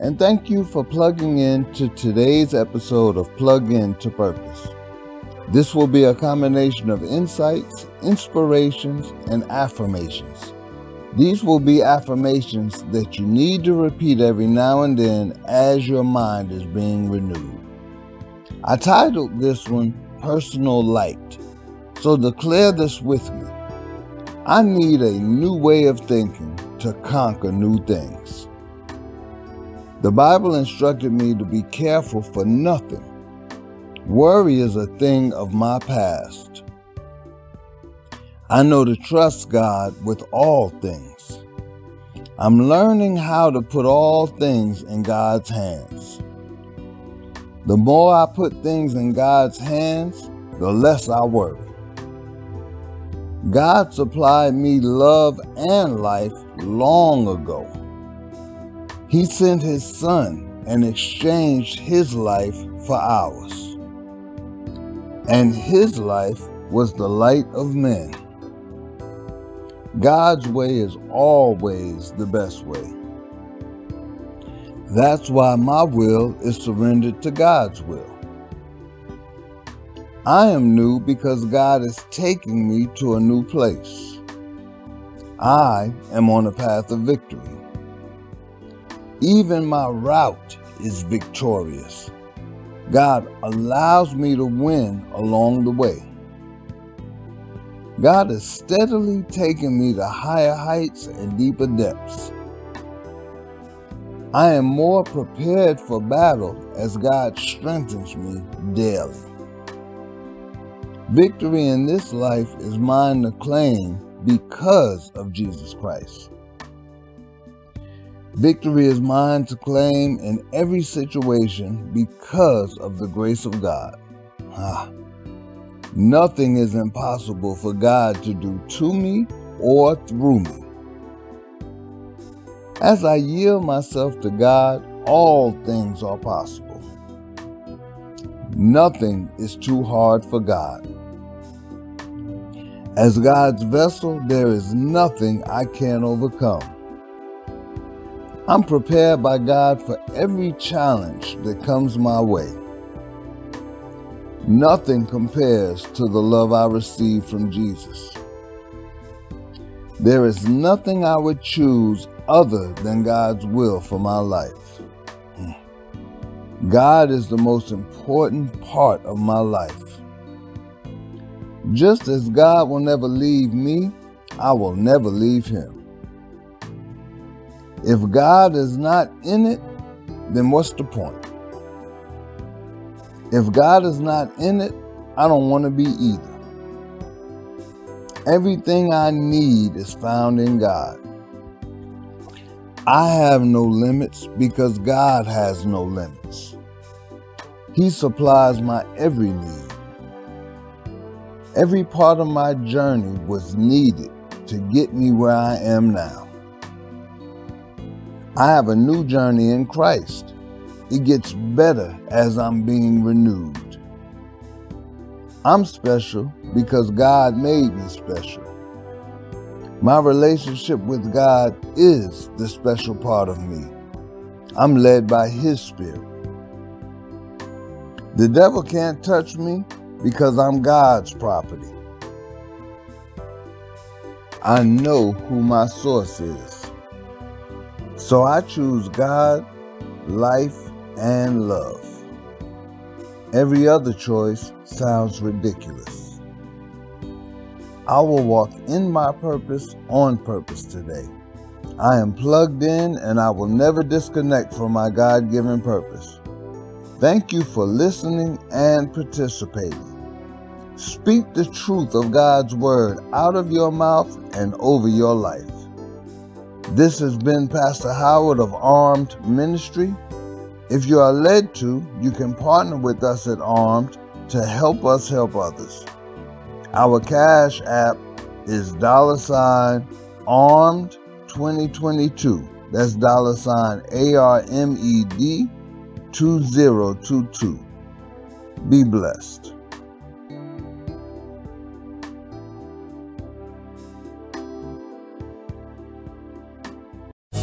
and thank you for plugging in to today's episode of Plug In to Purpose. This will be a combination of insights, inspirations, and affirmations. These will be affirmations that you need to repeat every now and then as your mind is being renewed. I titled this one Personal Light, so declare this with me. I need a new way of thinking to conquer new things. The Bible instructed me to be careful for nothing. Worry is a thing of my past. I know to trust God with all things. I'm learning how to put all things in God's hands. The more I put things in God's hands, the less I worry. God supplied me love and life long ago. He sent his son and exchanged his life for ours. And his life was the light of men. God's way is always the best way. That's why my will is surrendered to God's will. I am new because God is taking me to a new place. I am on a path of victory. Even my route is victorious. God allows me to win along the way. God is steadily taking me to higher heights and deeper depths. I am more prepared for battle as God strengthens me daily. Victory in this life is mine to claim because of Jesus Christ. Victory is mine to claim in every situation because of the grace of God. Ah, nothing is impossible for God to do to me or through me. As I yield myself to God, all things are possible. Nothing is too hard for God. As God's vessel, there is nothing I can't overcome. I'm prepared by God for every challenge that comes my way. Nothing compares to the love I receive from Jesus. There is nothing I would choose other than God's will for my life. Mm. God is the most important part of my life. Just as God will never leave me, I will never leave him. If God is not in it, then what's the point? If God is not in it, I don't want to be either. Everything I need is found in God. I have no limits because God has no limits. He supplies my every need. Every part of my journey was needed to get me where I am now. I have a new journey in Christ. It gets better as I'm being renewed. I'm special because God made me special. My relationship with God is the special part of me. I'm led by His Spirit. The devil can't touch me because I'm God's property. I know who my source is. So I choose God, life, and love. Every other choice sounds ridiculous. I will walk in my purpose on purpose today. I am plugged in and I will never disconnect from my God given purpose. Thank you for listening and participating. Speak the truth of God's word out of your mouth and over your life. This has been Pastor Howard of Armed Ministry. If you are led to, you can partner with us at Armed to help us help others. Our cash app is dollar sign armed 2022. That's dollar sign A R M E D 2022. Be blessed.